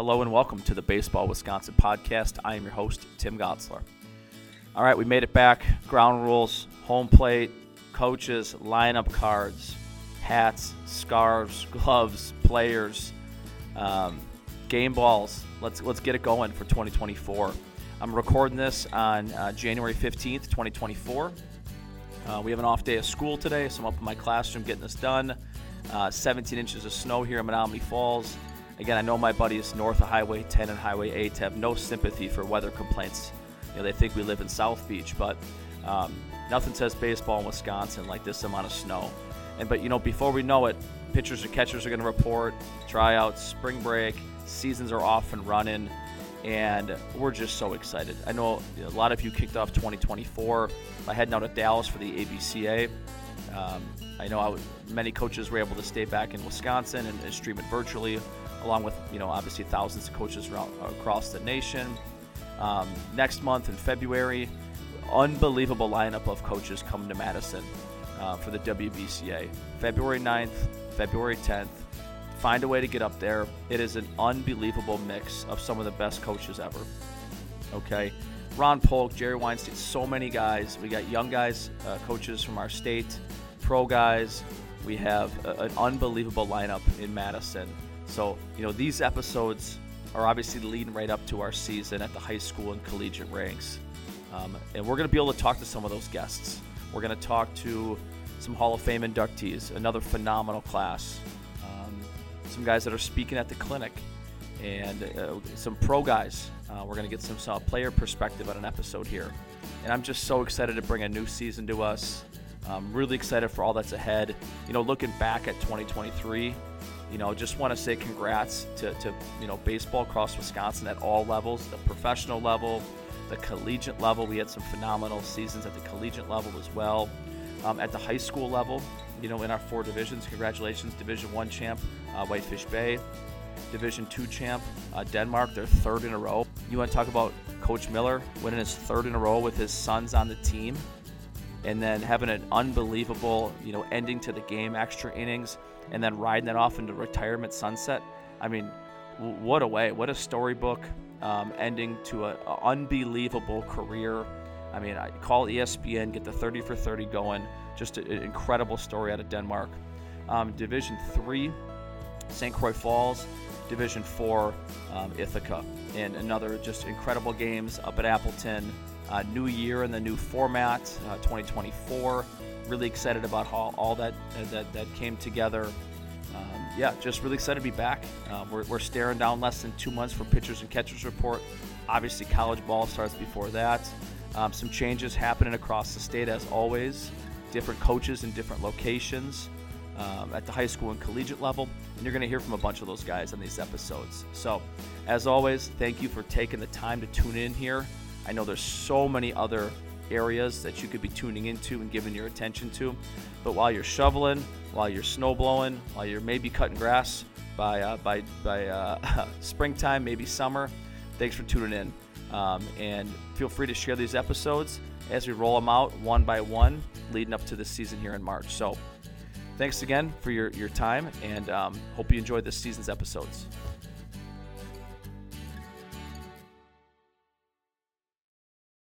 Hello and welcome to the Baseball Wisconsin podcast. I am your host, Tim Gotzler. All right, we made it back. Ground rules, home plate, coaches, lineup cards, hats, scarves, gloves, players, um, game balls. Let's let's get it going for 2024. I'm recording this on uh, January 15th, 2024. Uh, we have an off day of school today, so I'm up in my classroom getting this done. Uh, 17 inches of snow here in Menomonee Falls. Again, I know my buddies north of Highway 10 and Highway 8 have no sympathy for weather complaints. You know, they think we live in South Beach, but um, nothing says baseball in Wisconsin like this amount of snow. And but you know, before we know it, pitchers and catchers are going to report tryouts, spring break, seasons are off and running, and we're just so excited. I know a lot of you kicked off 2024 by heading out to Dallas for the ABCA. Um, I know I, many coaches were able to stay back in Wisconsin and, and stream it virtually along with you know obviously thousands of coaches around, across the nation. Um, next month in February, unbelievable lineup of coaches coming to Madison uh, for the WBCA. February 9th, February 10th. Find a way to get up there. It is an unbelievable mix of some of the best coaches ever. Okay. Ron Polk, Jerry Weinstein, so many guys. We got young guys, uh, coaches from our state, pro guys. We have a, an unbelievable lineup in Madison. So, you know, these episodes are obviously leading right up to our season at the high school and collegiate ranks. Um, and we're going to be able to talk to some of those guests. We're going to talk to some Hall of Fame inductees, another phenomenal class, um, some guys that are speaking at the clinic, and uh, some pro guys. Uh, we're going to get some, some player perspective on an episode here. And I'm just so excited to bring a new season to us. I'm really excited for all that's ahead. You know, looking back at 2023, you know, just want to say congrats to, to, you know, baseball across Wisconsin at all levels, the professional level, the collegiate level. We had some phenomenal seasons at the collegiate level as well. Um, at the high school level, you know, in our four divisions, congratulations, Division One champ, uh, Whitefish Bay, Division Two champ, uh, Denmark, their third in a row. You want to talk about Coach Miller winning his third in a row with his sons on the team, and then having an unbelievable, you know, ending to the game, extra innings and then riding that off into retirement sunset. I mean, what a way! What a storybook um, ending to an unbelievable career. I mean, I call ESPN, get the 30 for 30 going. Just an incredible story out of Denmark. Um, Division three, St. Croix Falls. Division four, um, Ithaca, and another just incredible games up at Appleton. Uh, new year and the new format, uh, 2024 really excited about how all that uh, that, that came together. Um, yeah, just really excited to be back. Uh, we're, we're staring down less than two months for pitchers and catchers report. Obviously, college ball starts before that. Um, some changes happening across the state as always. Different coaches in different locations um, at the high school and collegiate level, and you're going to hear from a bunch of those guys on these episodes. So, as always, thank you for taking the time to tune in here. I know there's so many other areas that you could be tuning into and giving your attention to. But while you're shoveling, while you're snow blowing, while you're maybe cutting grass by uh, by by uh, springtime, maybe summer, thanks for tuning in. Um, and feel free to share these episodes as we roll them out one by one, leading up to the season here in March. So, thanks again for your your time, and um, hope you enjoyed this season's episodes.